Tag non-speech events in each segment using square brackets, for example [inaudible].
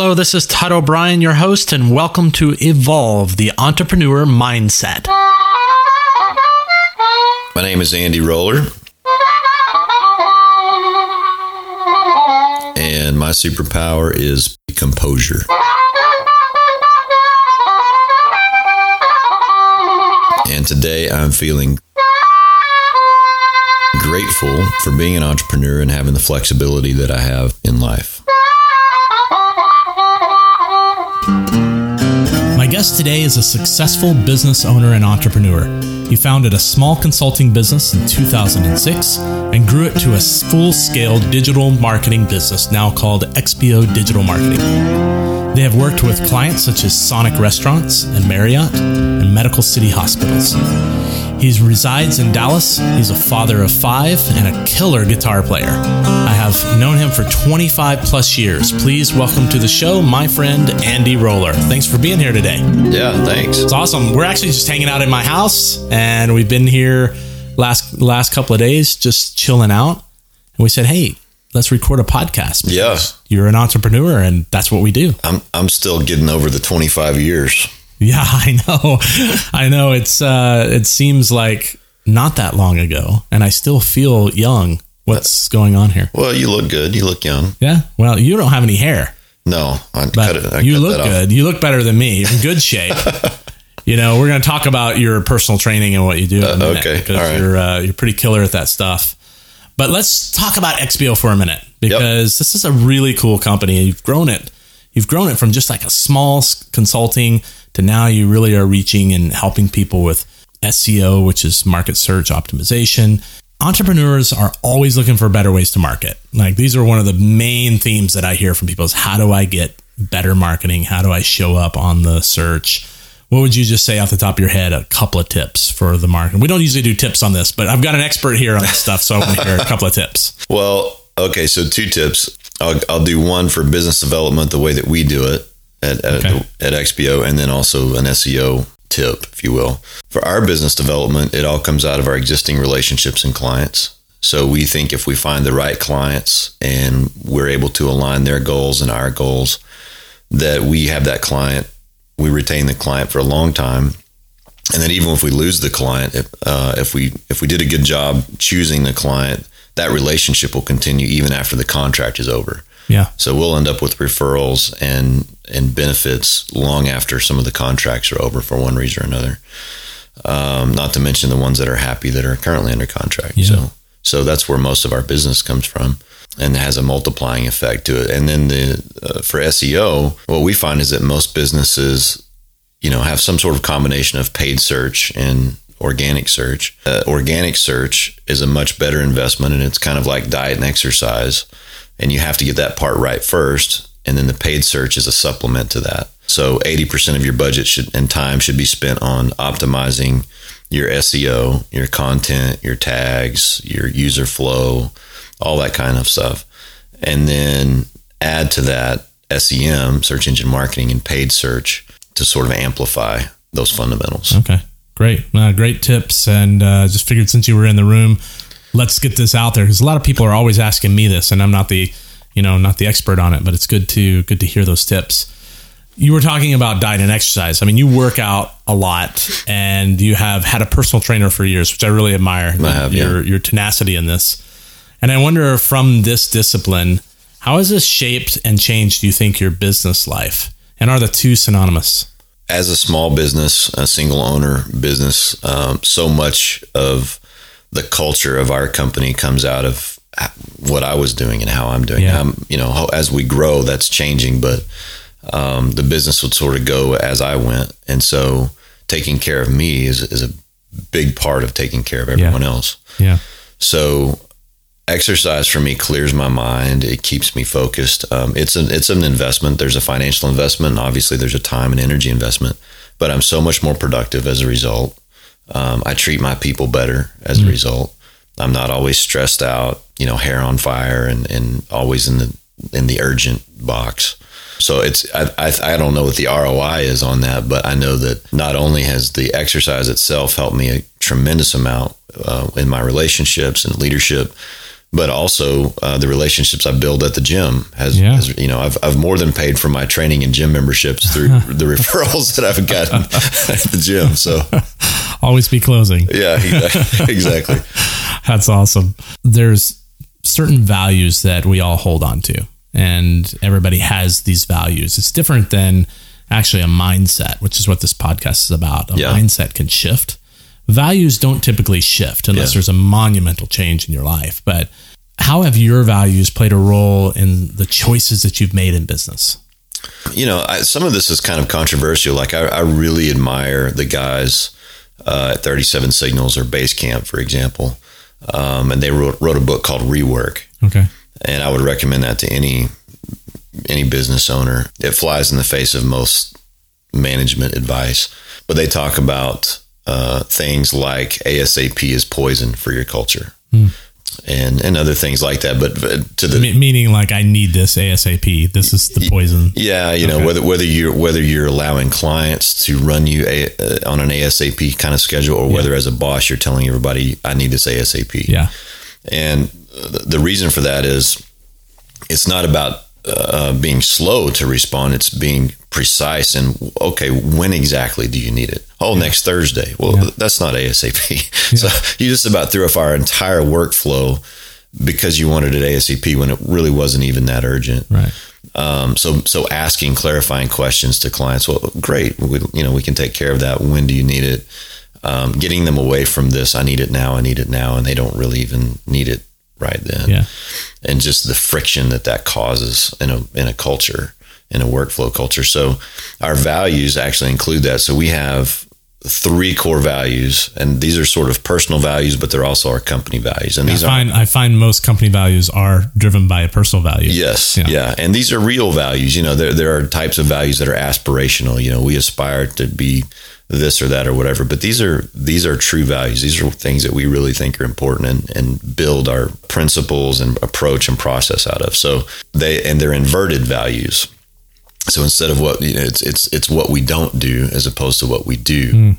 Hello, this is Todd O'Brien, your host, and welcome to Evolve the Entrepreneur Mindset. My name is Andy Roller. And my superpower is composure. And today I'm feeling grateful for being an entrepreneur and having the flexibility that I have in life. My guest today is a successful business owner and entrepreneur. He founded a small consulting business in 2006 and grew it to a full scale digital marketing business now called XPO Digital Marketing. They have worked with clients such as Sonic Restaurants and Marriott and Medical City Hospitals. He resides in Dallas. He's a father of five and a killer guitar player. I have known him for 25 plus years. Please welcome to the show my friend Andy Roller. Thanks for being here today. Yeah, thanks. It's awesome. We're actually just hanging out in my house and we've been here last last couple of days just chilling out. And we said, "Hey, let's record a podcast." Yeah. You're an entrepreneur and that's what we do. I'm I'm still getting over the 25 years. [laughs] Yeah, I know. I know. It's uh it seems like not that long ago, and I still feel young. What's going on here? Well, you look good. You look young. Yeah. Well, you don't have any hair, No, I but cut it. I you cut look good. You look better than me. You're in good shape. [laughs] you know, we're going to talk about your personal training and what you do. Uh, okay. because right. you're uh, you're pretty killer at that stuff. But let's talk about XPO for a minute because this is a really cool company. You've grown it. You've grown it from just like a small consulting to now you really are reaching and helping people with SEO, which is market search optimization. Entrepreneurs are always looking for better ways to market. Like these are one of the main themes that I hear from people is how do I get better marketing? How do I show up on the search? What would you just say off the top of your head? A couple of tips for the market. We don't usually do tips on this, but I've got an expert here on this stuff, so I want to hear a couple of tips. Well, okay. So two tips. I'll, I'll do one for business development, the way that we do it at at, Okay. at XPO, and then also an SEO tip, if you will. For our business development, it all comes out of our existing relationships and clients. So we think if we find the right clients and we're able to align their goals and our goals, that we have that client, we retain the client for a long time. And then even if we lose the client, if, uh, if we if we did a good job choosing the client, that relationship will continue even after the contract is over. Yeah. So we'll end up with referrals and and benefits long after some of the contracts are over for one reason or another. Um, not to mention the ones that are happy that are currently under contract. Yeah. So so that's where most of our business comes from, and it has a multiplying effect to it. And then the uh, for SEO, what we find is that most businesses, you know, have some sort of combination of paid search and organic search. Uh, organic search is a much better investment, and it's kind of like diet and exercise and you have to get that part right first and then the paid search is a supplement to that so 80% of your budget should and time should be spent on optimizing your seo your content your tags your user flow all that kind of stuff and then add to that sem search engine marketing and paid search to sort of amplify those fundamentals Okay. Great. Uh, great tips. And uh, just figured since you were in the room, let's get this out there because a lot of people are always asking me this, and I'm not the, you know, not the expert on it, but it's good to good to hear those tips. You were talking about diet and exercise. I mean, you work out a lot, and you have had a personal trainer for years, which I really admire. I have, yeah. your your tenacity in this, and I wonder from this discipline, how has this shaped and changed? Do you think your business life, and are the two synonymous? As a small business, a single owner business, um, so much of the culture of our company comes out of what I was doing and how I'm doing. Yeah. Um, you know, as we grow, that's changing, but um, the business would sort of go as I went, and so taking care of me is is a big part of taking care of everyone else. Yeah. So exercise for me clears my mind. It keeps me focused. Um, it's an it's an investment. There's a financial investment, and obviously there's a time and energy investment. But I'm so much more productive as a result. Um, I treat my people better as a result. I'm not always stressed out, you know, hair on fire, and, and always in the in the urgent box. So it's I, I I don't know what the ROI is on that, but I know that not only has the exercise itself helped me a tremendous amount uh, in my relationships and leadership, but also uh, the relationships I build at the gym has, Yeah. has, you know, I've, I've more than paid for my training and gym memberships through [laughs] the referrals that I've gotten [laughs] at the gym. So [laughs] Always be closing. yeah, exactly. That's awesome. There's certain values that we all hold on to, and everybody has these values. It's different than actually a mindset, which is what this podcast is about. A Yeah. mindset can shift. Values don't typically shift unless Yeah. there's a monumental change in your life. But how have your values played a role in the choices that you've made in business? you know, I, some of this is kind of controversial. Like, I, I really admire the guys uh, at 37 Signals or Basecamp, for example. Um, and they wrote, wrote a book called Rework. Okay. And I would recommend that to any any business owner. It flies in the face of most management advice, but they talk about uh, things like ASAP is poison for your culture. And, and other things like that, but but to the Me- meaning, like, I need this ASAP. This is the poison. Yeah, you know whether whether you're whether you're allowing clients to run you a, uh, on an ASAP kind of schedule, or whether as a boss you're telling everybody, "I need this ASAP." Yeah. and the reason for that is it's not about uh, being slow to respond; it's being precise and okay. When exactly do you need it? Oh, next Thursday. Well, Yeah. that's not ASAP. [laughs] So you just about threw off our entire workflow because you wanted it ASAP when it really wasn't even that urgent. Right. Um, so so asking clarifying questions to clients. Well, great. We, you know we can take care of that. When do you need it? Um, getting them away from this. I need it now. I need it now, and they don't really even need it right then. Yeah. And just the friction that that causes in a in a culture in a workflow culture. So our values actually include that. So we have three core values, and these are sort of personal values, but they're also our company values. And I these are find I find most company values are driven by a personal value. Yes, Yeah. yeah. and these are real values. You know, there there are types of values that are aspirational. You know, we aspire to be this or that or whatever, but these are these are true values. These are things that we really think are important and, and build our principles and approach and process out of. So they and they're inverted values. So instead of what you know, it's it's it's what we don't do as opposed to what we do,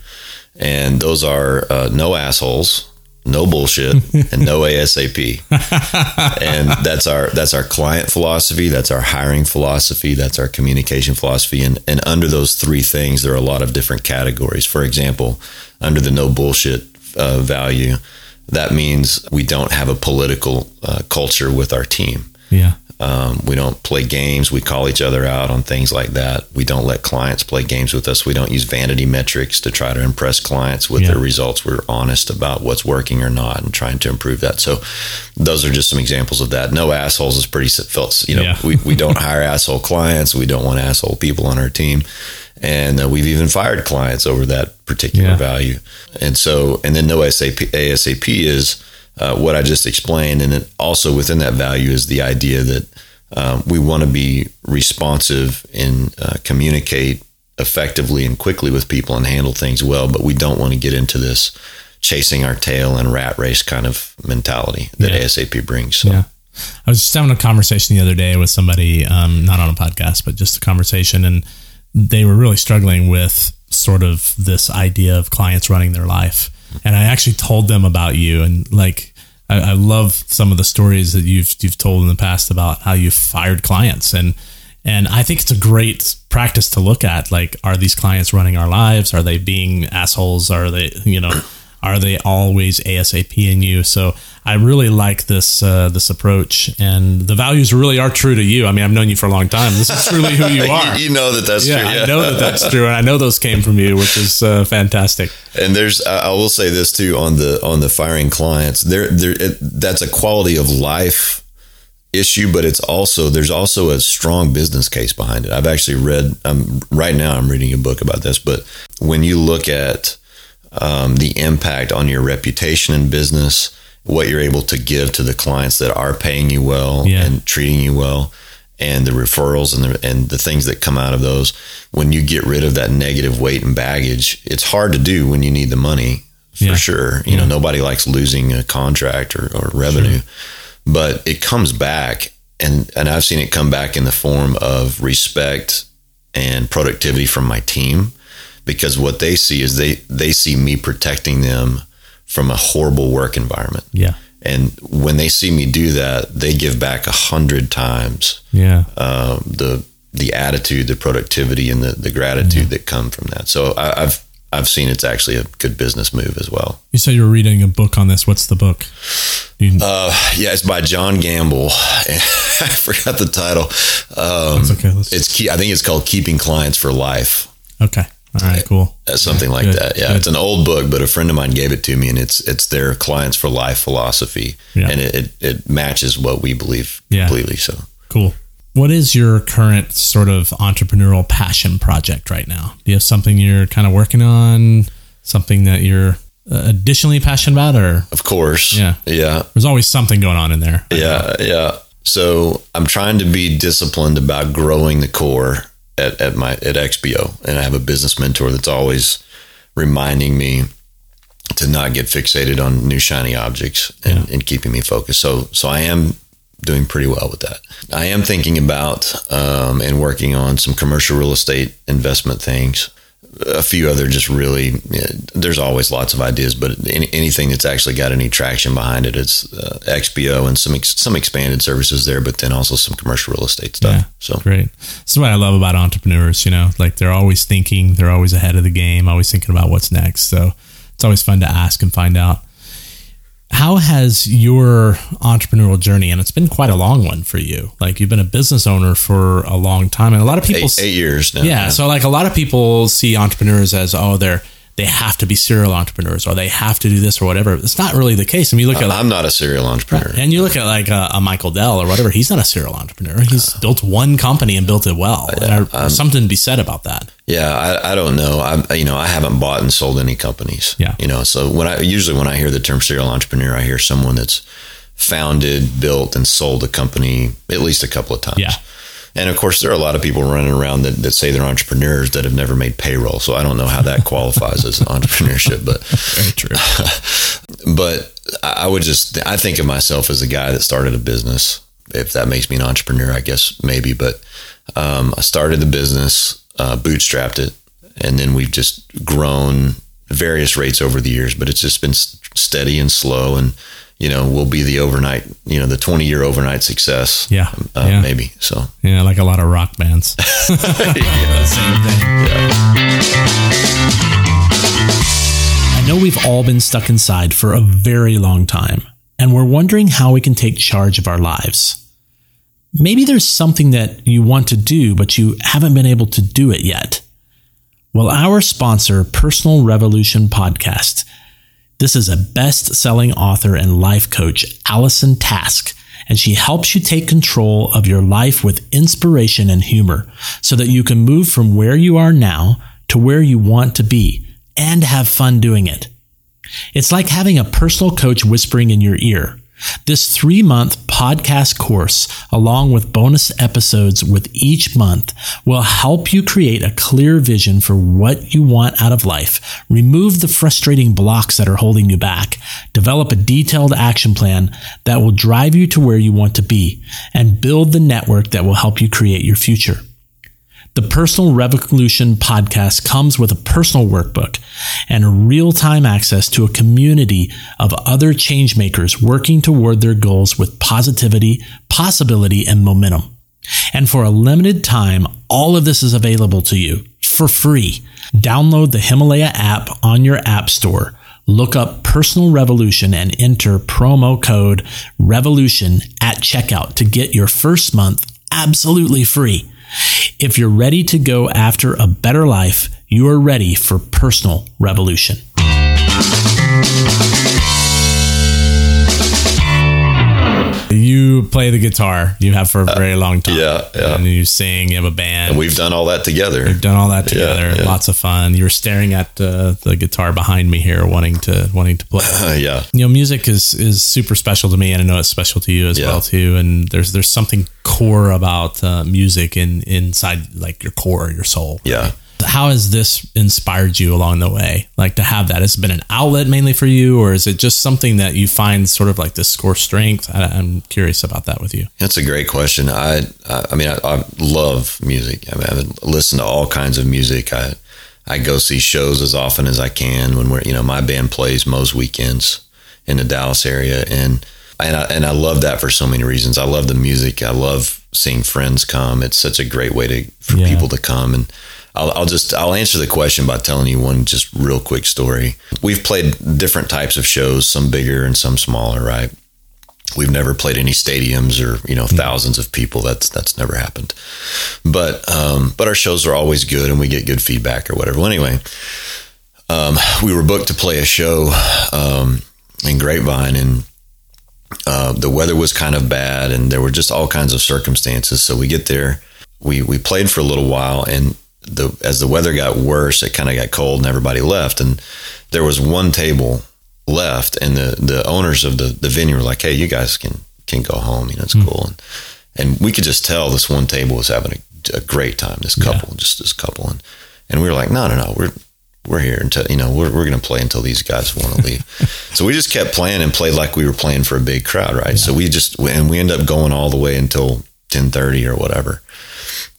and those are uh, no assholes, no bullshit, [laughs] and no ASAP [laughs] and that's our that's our client philosophy that's our hiring philosophy that's our communication philosophy. And and under those three things there are a lot of different categories. For example under the no bullshit uh, value that means we don't have a political uh, culture with our team. Yeah. Um, we don't play games. We call each other out on things like that. We don't let clients play games with us. We don't use vanity metrics to try to impress clients with Yeah. their results. We're honest about what's working or not and trying to improve that. So those are just some examples of that. No assholes is pretty felt. You know, Yeah. we, we don't [laughs] hire asshole clients. We don't want asshole people on our team. And uh, we've even fired clients over that particular Yeah. value. And so, and then no ASAP, ASAP is uh, what I just explained. And also within that value is the idea that um, we want to be responsive and uh, communicate effectively and quickly with people and handle things well, but we don't want to get into this chasing our tail and rat race kind of mentality that Yeah. ASAP brings. So, Yeah. I was just having a conversation the other day with somebody, um, not on a podcast, but just a conversation, and they were really struggling with sort of this idea of clients running their life. And I actually told them about you, and like I, I love some of the stories that you've you've told in the past about how you've fired clients, and and I think it's a great practice to look at. Like, are these clients running our lives? Are they being assholes? Are they, you know, are they always ASAP in you? So I really like this uh, this approach, and the values really are true to you. I mean, I've known you for a long time. This is truly who you [laughs] are. you, know that that's yeah, true. I know that that's true, and I know those came from you, which is uh, fantastic. And there's, I I will say this too on the on the firing clients. There, there, it, that's a quality of life issue, but it's also there's also a strong business case behind it. I've actually read. I'm right now, I'm reading a book about this. But when you look at um, the impact on your reputation in business, what you're able to give to the clients that are paying you well Yeah. and treating you well, and the referrals and the and the things that come out of those, when you get rid of that negative weight and baggage, it's hard to do when you need the money for Yeah. sure. You know, nobody likes losing a contract or, or revenue, but it comes back, and and I've seen it come back in the form of respect and productivity from my team because what they see is they they see me protecting them from a horrible work environment Yeah, And when they see me do that, they give back a hundred times Yeah. um, the the attitude, the productivity, and the, the gratitude that come from that. So I, I've I've seen it's actually a good business move as well. You said you were reading a book on this. What's the book? You, Uh, yeah, it's by John Gamble. [laughs] I forgot the title. Um, That's okay. Let's- it's key. I think it's called "Keeping Clients for Life." okay. All right. Cool. Uh, something like Good, that. Yeah, good. it's an old book, but a friend of mine gave it to me, and it's it's their clients for life philosophy, Yeah. and it, it it matches what we believe Yeah. completely. So Cool. What is your current sort of entrepreneurial passion project right now? Do you have something you're kind of working on? Something that you're uh, additionally passionate about, or of course, Yeah. yeah, there's always something going on in there? yeah, yeah. So I'm trying to be disciplined about growing the core at, at my at XPO, and I have a business mentor that's always reminding me to not get fixated on new shiny objects and, and keeping me focused. So so I am doing pretty well with that. I am thinking about um, and working on some commercial real estate investment things. A few other just really. there's always lots of ideas, but any, anything that's actually got any traction behind it, it's uh, XPO and some ex, some expanded services there, but then also some commercial real estate stuff. Yeah. So Great. This is what I love about entrepreneurs. You know, like they're always thinking, they're always ahead of the game, always thinking about what's next. So it's always fun to ask and find out. How has your entrepreneurial journey, and it's been quite a long one for you, like you've been a business owner for a long time, and a lot of people, eight, eight years now. yeah. So like a lot of people see entrepreneurs as oh they're they have to be serial entrepreneurs or they have to do this or whatever. It's not really the case. I mean, you look at like, I'm not a serial entrepreneur. and you look at like a, a Michael Dell or whatever. He's not a serial entrepreneur. He's uh, built one company and built it well. And there's something to be said about that. Yeah, I, I don't know. I you know I haven't bought and sold any companies. Yeah. you know. So when I usually when I hear the term serial entrepreneur, I hear someone that's founded, built, and sold a company at least a couple of times. Yeah. And of course, there are a lot of people running around that, that say they're entrepreneurs that have never made payroll. So I don't know how that qualifies as entrepreneurship, but Very true. [laughs] but I would just I think of myself as a guy that started a business. If that makes me an entrepreneur, I guess maybe. But um, I started the business, uh, bootstrapped it, and then we've just grown various rates over the years. But it's just been steady and slow, and you know we'll be the overnight, you know, the twenty year overnight success. Yeah. uh, Yeah. maybe. So Yeah, like a lot of rock bands. [laughs] Same thing. I know we've all been stuck inside for a very long time, and we're wondering how we can take charge of our lives. Maybe there's something that you want to do, but you haven't been able to do it yet. Well, our sponsor, Personal Revolution Podcast, this is a best selling author and life coach, Allison Task, and she helps you take control of your life with inspiration and humor so that you can move from where you are now to where you want to be and have fun doing it. It's like having a personal coach whispering in your ear. This three month podcast course, along with bonus episodes with each month, will help you create a clear vision for what you want out of life, remove the frustrating blocks that are holding you back, develop a detailed action plan that will drive you to where you want to be, and build the network that will help you create your future. The Personal Revolution podcast comes with a personal workbook and real time access to a community of other changemakers working toward their goals with positivity, possibility, and momentum. And for a limited time, all of this is available to you for free. Download the Himalaya app on your app store. Look up Personal Revolution and enter promo code REVOLUTION at checkout to get your first month absolutely free. If you're ready to go after a better life, you are ready for personal revolution. Play the guitar. You have for a very long time. yeah, yeah. And you sing. You have a band. And we've done all that together. We've done all that together. yeah. Lots of fun. You were staring at uh, the guitar behind me here, wanting to wanting to play. Uh, [laughs] yeah, you know, music is is super special to me, and I know it's special to you as Yeah. well too. And there's there's something core about uh, music in inside like your core, your soul. yeah. How has this inspired you along the way? Like to have that? Has it been an outlet mainly for you, or is it just something that you find sort of like this core strength? I, I'm curious about that with you. That's a great question. I, I, I mean, I, I love music. I, mean, I listen to all kinds of music. I, I go see shows as often as I can when we're, you know, my band plays most weekends, in the Dallas area, and and I, and I love that for so many reasons. I love the music. I love seeing friends come. It's such a great way to for Yeah. people to come and. I'll, I'll just I'll answer the question by telling you one just real quick story. We've played different types of shows, some bigger and some smaller, right? We've never played any stadiums or you know thousands of people. That's that's never happened. But um, but our shows are always good and we get good feedback or whatever. Well, anyway, um, we were booked to play a show um, in Grapevine and uh, the weather was kind of bad and there were just all kinds of circumstances. So we get there, we we played for a little while and the as the weather got worse, it kind of got cold and everybody left and there was one table left and the the owners of the the venue were like, "Hey, you guys can can go home, you know, it's hmm. cool." And and we could just tell this one table was having a, a great time. This couple, just this couple, and and we were like, "No, no, no, we're we're here until you know we're we're going to play until these guys want to leave." [laughs] so we just kept playing and played like we were playing for a big crowd, right? So we just and we end up going all the way until ten thirty or whatever.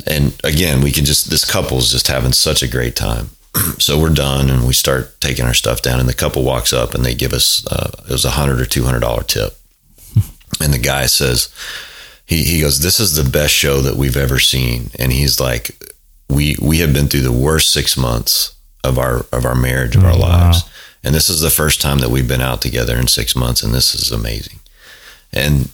And again, we can just this couple's just having such a great time. [clears throat] so we're done and we start taking our stuff down and the couple walks up and they give us uh, it was a hundred or two hundred dollar tip [laughs] and the guy says he, he goes this is the best show that we've ever seen and he's like we we have been through the worst six months of our of our marriage of our Oh, wow. lives and this is the first time that we've been out together in six months and this is amazing and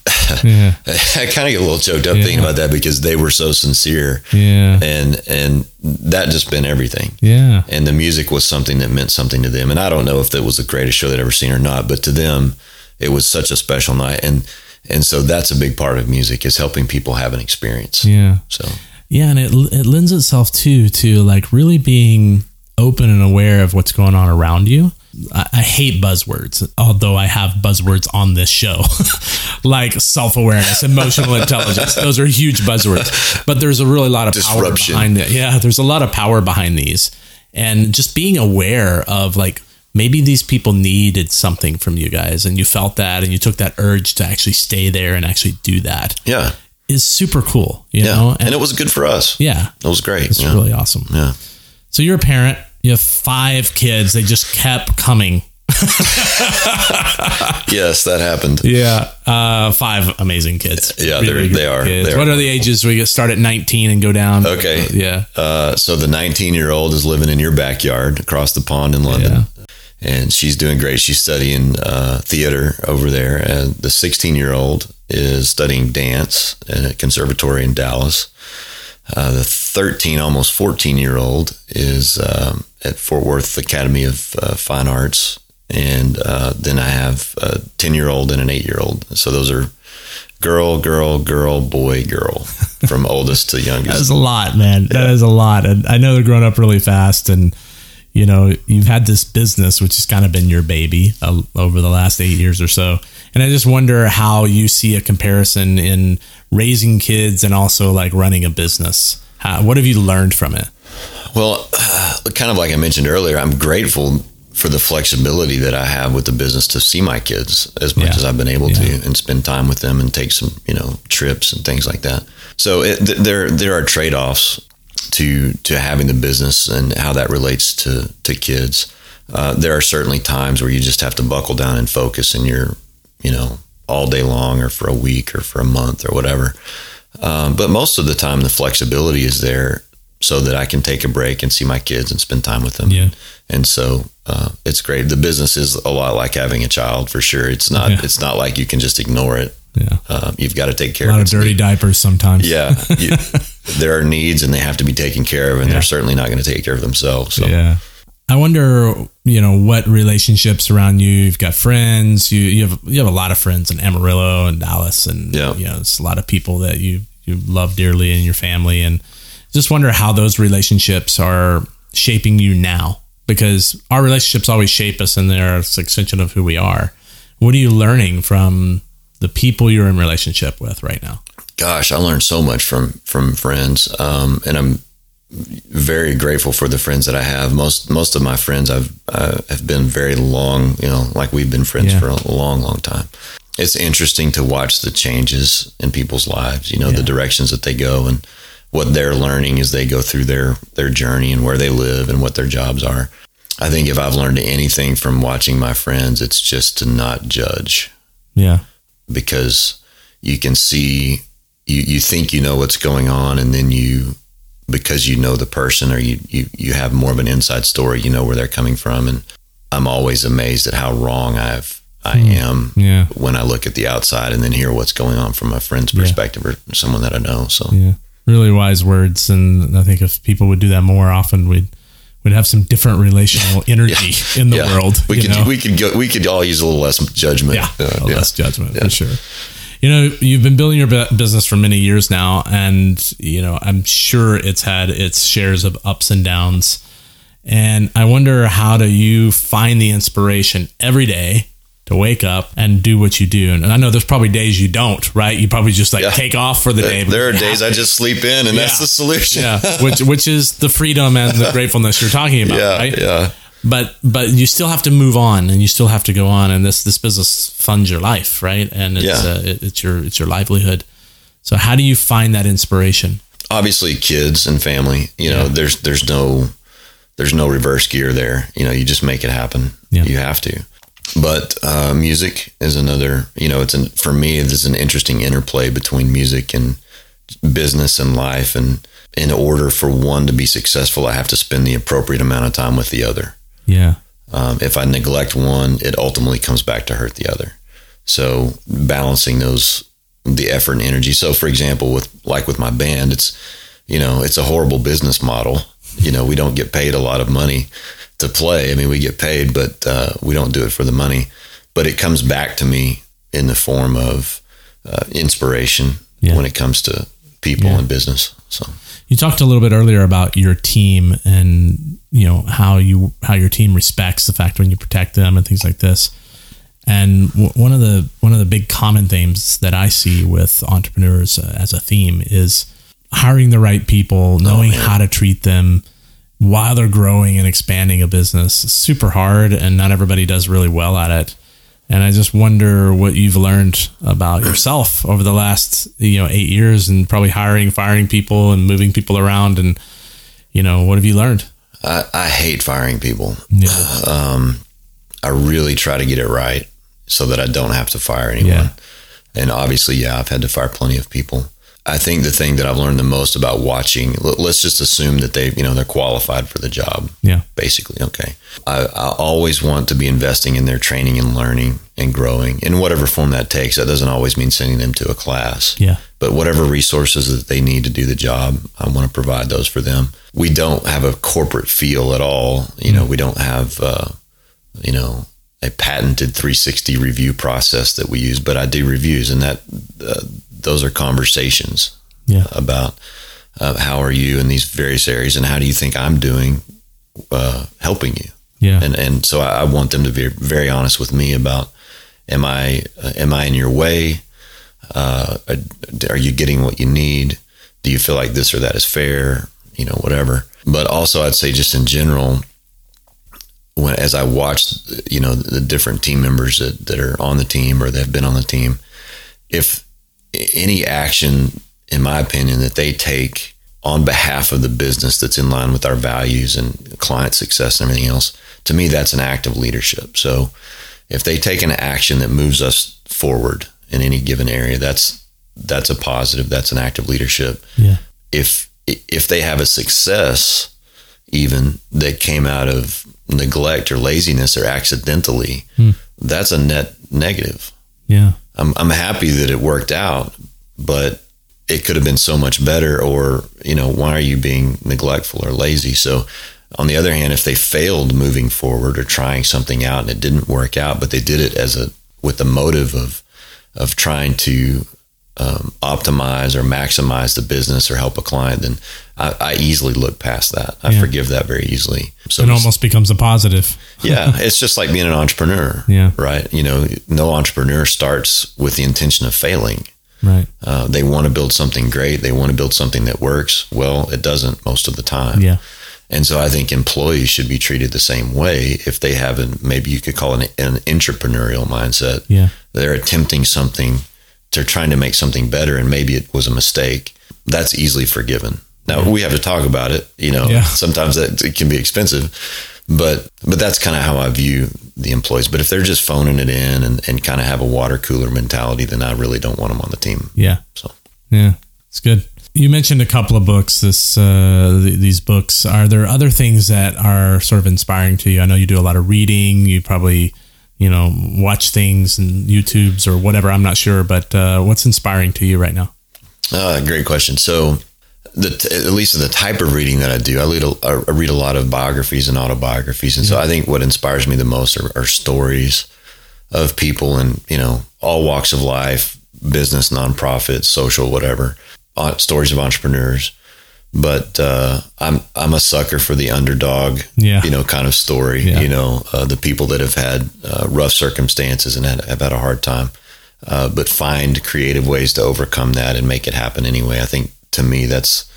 Yeah. [laughs] I kind of get a little choked up Yeah. thinking about that because they were so sincere Yeah. and and that just been everything Yeah. and the music was something that meant something to them. And I don't know if that was the greatest show they'd ever seen or not, but to them, it was such a special night. And and so that's a big part of music is helping people have an experience. Yeah. So Yeah, and it it lends itself too to like really being open and aware of what's going on around you. I, I hate buzzwords, although I have buzzwords on this show, [laughs] like self awareness, emotional [laughs] intelligence. Those are huge buzzwords, but there's a really lot of power behind it. Yeah, there's a lot of power behind these, and just being aware of like maybe these people needed something from you guys, and you felt that, and you took that urge to actually stay there and actually do that yeah, is super cool. You yeah, know, and, it was good for us. yeah, It was great. it's yeah. really awesome. yeah. So you're a parent. You have five kids. They just kept coming. Yes, that happened. Yeah, uh, five amazing kids. Yeah, Really they're- good they are. kids. They are. What are the ages? We start at 19 and go down. Okay. Yeah. Uh, so the 19 year old is living in your backyard across the pond in London. And she's doing great. She's studying uh, theater over there. And the 16 year old is studying dance at a conservatory in Dallas. Uh, the 13, almost 14 year old is um, at Fort Worth Academy of uh, Fine Arts. And uh, then I have a 10 year old and an 8 year old. So those are girl, girl, girl, boy, girl, [laughs] from oldest to youngest. That is a lot, man. That is a lot. And I know they're growing up really fast. And, you know, you've had this business, which has kind of been your baby uh, over the last eight years or so. And I just wonder how you see a comparison in raising kids and also like running a business. How, what have you learned from it? Well, kind of like I mentioned earlier, I'm grateful for the flexibility that I have with the business to see my kids as much Yeah. as I've been able Yeah. to and spend time with them and take some, you know, trips and things like that. So it, th- there there are trade offs to to having the business and how that relates to to kids. Uh, there are certainly times where you just have to buckle down and focus, and you're, you know, all day long or for a week or for a month or whatever. Um, but most of the time, the flexibility is there so that I can take a break and see my kids and spend time with them. Yeah. And so uh, it's great. The business is a lot like having a child for sure. It's not. Yeah. It's not like you can just ignore it. Yeah. Um, you've got to take care of A lot of of dirty diapers sometimes. Yeah, [laughs] you, there are needs and they have to be taken care of, and Yeah. they're certainly not going to take care of themselves. So Yeah. I wonder, you know, what relationships around you. You've got friends. You you have you have a lot of friends in Amarillo and Dallas, and Yeah. you know, it's a lot of people that you you love dearly in your family, and just wonder how those relationships are shaping you now. Because our relationships always shape us, and they're an extension of who we are. What are you learning from the people you're in relationship with right now? gosh, I learned so much from from friends, um, and I'm very grateful for the friends that I have. Most most of my friends I've uh, have been very long, you know, like we've been friends Yeah. for a long, long time. It's interesting to watch the changes in people's lives. You know, Yeah. the directions that they go and what they're learning as they go through their their journey and where they live and what their jobs are. I think if I've learned anything from watching my friends, it's just to not judge Yeah. because you can see you, you think you know what's going on and then you because you know the person or you, you you have more of an inside story you know where they're coming from and i'm always amazed at how wrong i've i hmm. am Yeah. when i look at the outside and then hear what's going on from a friend's perspective or someone that i know so Yeah. Really wise words. And I think if people would do that more often, we'd, we'd have some different relational [laughs] energy in the Yeah. world. we could know? we could go we could all use a little less judgment yeah, Uh, a less judgment for sure. You know, you've been building your business for many years now, and you know, I'm sure it's had its shares of ups and downs. And I wonder how do you find the inspiration every day to wake up and do what you do? And I know there's probably days you don't, right? You probably just like Yeah. take off for the day. but there are days i just sleep in and that's the solution yeah, which which is the freedom and the gratefulness you're talking about, yeah right? yeah but but you still have to move on and you still have to go on and this this business funds your life right and it's Yeah. uh, it, it's your it's your livelihood so how do you find that inspiration obviously kids and family you know there's there's no there's no reverse gear there you know you just make it happen Yeah. you have to but uh, music is another you know it's an for me there's an interesting interplay between music and business and life and in order for one to be successful i have to spend the appropriate amount of time with the other yeah um, if I neglect one, it ultimately comes back to hurt the other. So balancing those, the effort and energy. So for example, with like with my band, it's, you know, it's a horrible business model. You know, we don't get paid a lot of money to play. I mean, we get paid, but uh, we don't do it for the money. But it comes back to me in the form of uh, inspiration Yeah. when it comes to people Yeah. and business. So you talked a little bit earlier about your team and you know how you how your team respects the fact when you protect them and things like this and w- one of the one of the big common themes that I see with entrepreneurs uh, as a theme is hiring the right people, knowing man. how to treat them while they're growing and expanding a business. It's super hard, and not everybody does really well at it. And I just wonder what you've learned about yourself over the last you know eight years, and probably hiring, firing people, and moving people around, and you know what have you learned? I, I hate firing people. Yeah, um, I really try to get it right so that I don't have to fire anyone. Yeah. And obviously, yeah, I've had to fire plenty of people. I think the thing that I've learned the most about watching, let- let's just assume that they, you know, they're qualified for the job. yeah, Basically, okay. I, I always want to be investing in their training and learning and growing in whatever form that takes. That doesn't always mean sending them to a class yeah, but whatever resources that they need to do the job, I want to provide those for them. We don't have a corporate feel at all. You know, we don't have, uh, you know, a patented 360 review process that we use, but I do reviews, and that uh, those are conversations yeah, about uh, how are you in these various areas, and how do you think I'm doing, uh, helping you yeah, and and so I, I want them to be very honest with me about am I uh, am I in your way? Uh, are- are you getting what you need? Do you feel like this or that is fair? You know, whatever. But also, I'd say just in general, when as I watch, you know, the different team members that, that are on the team or that have been on the team, if any action, in my opinion, that they take on behalf of the business that's in line with our values and client success and everything else, to me, that's an act of leadership. So if they take an action that moves us forward in any given area, that's that's a positive. That's an act of leadership. yeah, If if they have a success, even that came out of neglect or laziness or accidentally, hmm. that's a net negative. yeah, I'm I'm happy that it worked out, but it could have been so much better. Or you know, why are you being neglectful or lazy? So, on the other hand, if they failed moving forward or trying something out and it didn't work out, but they did it as a with the motive of of trying to um, optimize or maximize the business or help a client, then I, I easily look past that. I Yeah. forgive that very easily. So it almost becomes a positive. [laughs] yeah, it's just like being an entrepreneur. Yeah. Right. You know, no entrepreneur starts with the intention of failing. Right. Uh, they want to build something great. They want to build something that works. Well, it doesn't most of the time. Yeah. And so I think employees should be treated the same way if they have an, maybe you could call it an, an entrepreneurial mindset. Yeah. They're attempting something, they're trying to make something better, and maybe it was a mistake. That's easily forgiven. Now we have to talk about it. You know, Yeah. sometimes that it can be expensive, But but that's kind of how I view the employees. But if they're just phoning it in and, and kind of have a water cooler mentality, then I really don't want them on the team. Yeah. So yeah, it's good. You mentioned a couple of books. This uh, th- these books. Are there other things that are sort of inspiring to you? I know you do a lot of reading. You probably you know watch things and YouTubes or whatever. I'm not sure, but uh, what's inspiring to you right now? Uh, great question. So the, at least the type of reading that I do, I read a, I read a lot of biographies and autobiographies, and so I think what inspires me the most are, are stories of people in you know all walks of life, business, nonprofit, social, whatever, uh, stories of entrepreneurs. But uh, I'm I'm a sucker for the underdog, Yeah. you know, kind of story. Yeah. You know, uh, the people that have had uh, rough circumstances and had, have had a hard time, uh, but find creative ways to overcome that and make it happen anyway. I think to me that's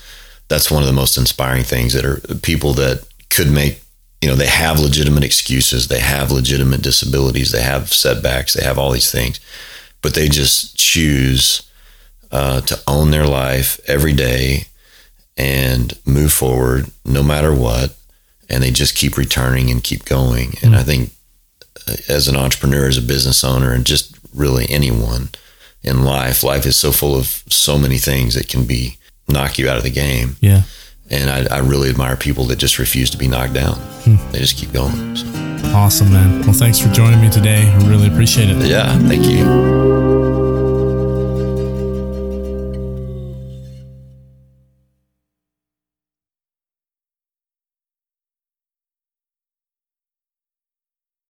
that's one of the most inspiring things that are people that could make you know they have legitimate excuses they have legitimate disabilities they have setbacks they have all these things but they just choose uh, to own their life every day and move forward no matter what and they just keep returning and keep going and i think uh, as an entrepreneur as a business owner and just really anyone in life life is so full of so many things that can be knock you out of the game Yeah. and I, I really admire people that just refuse to be knocked down. Hmm. They just keep going. So, Awesome, man. Well, thanks for joining me today. I really appreciate it. yeah, thank you.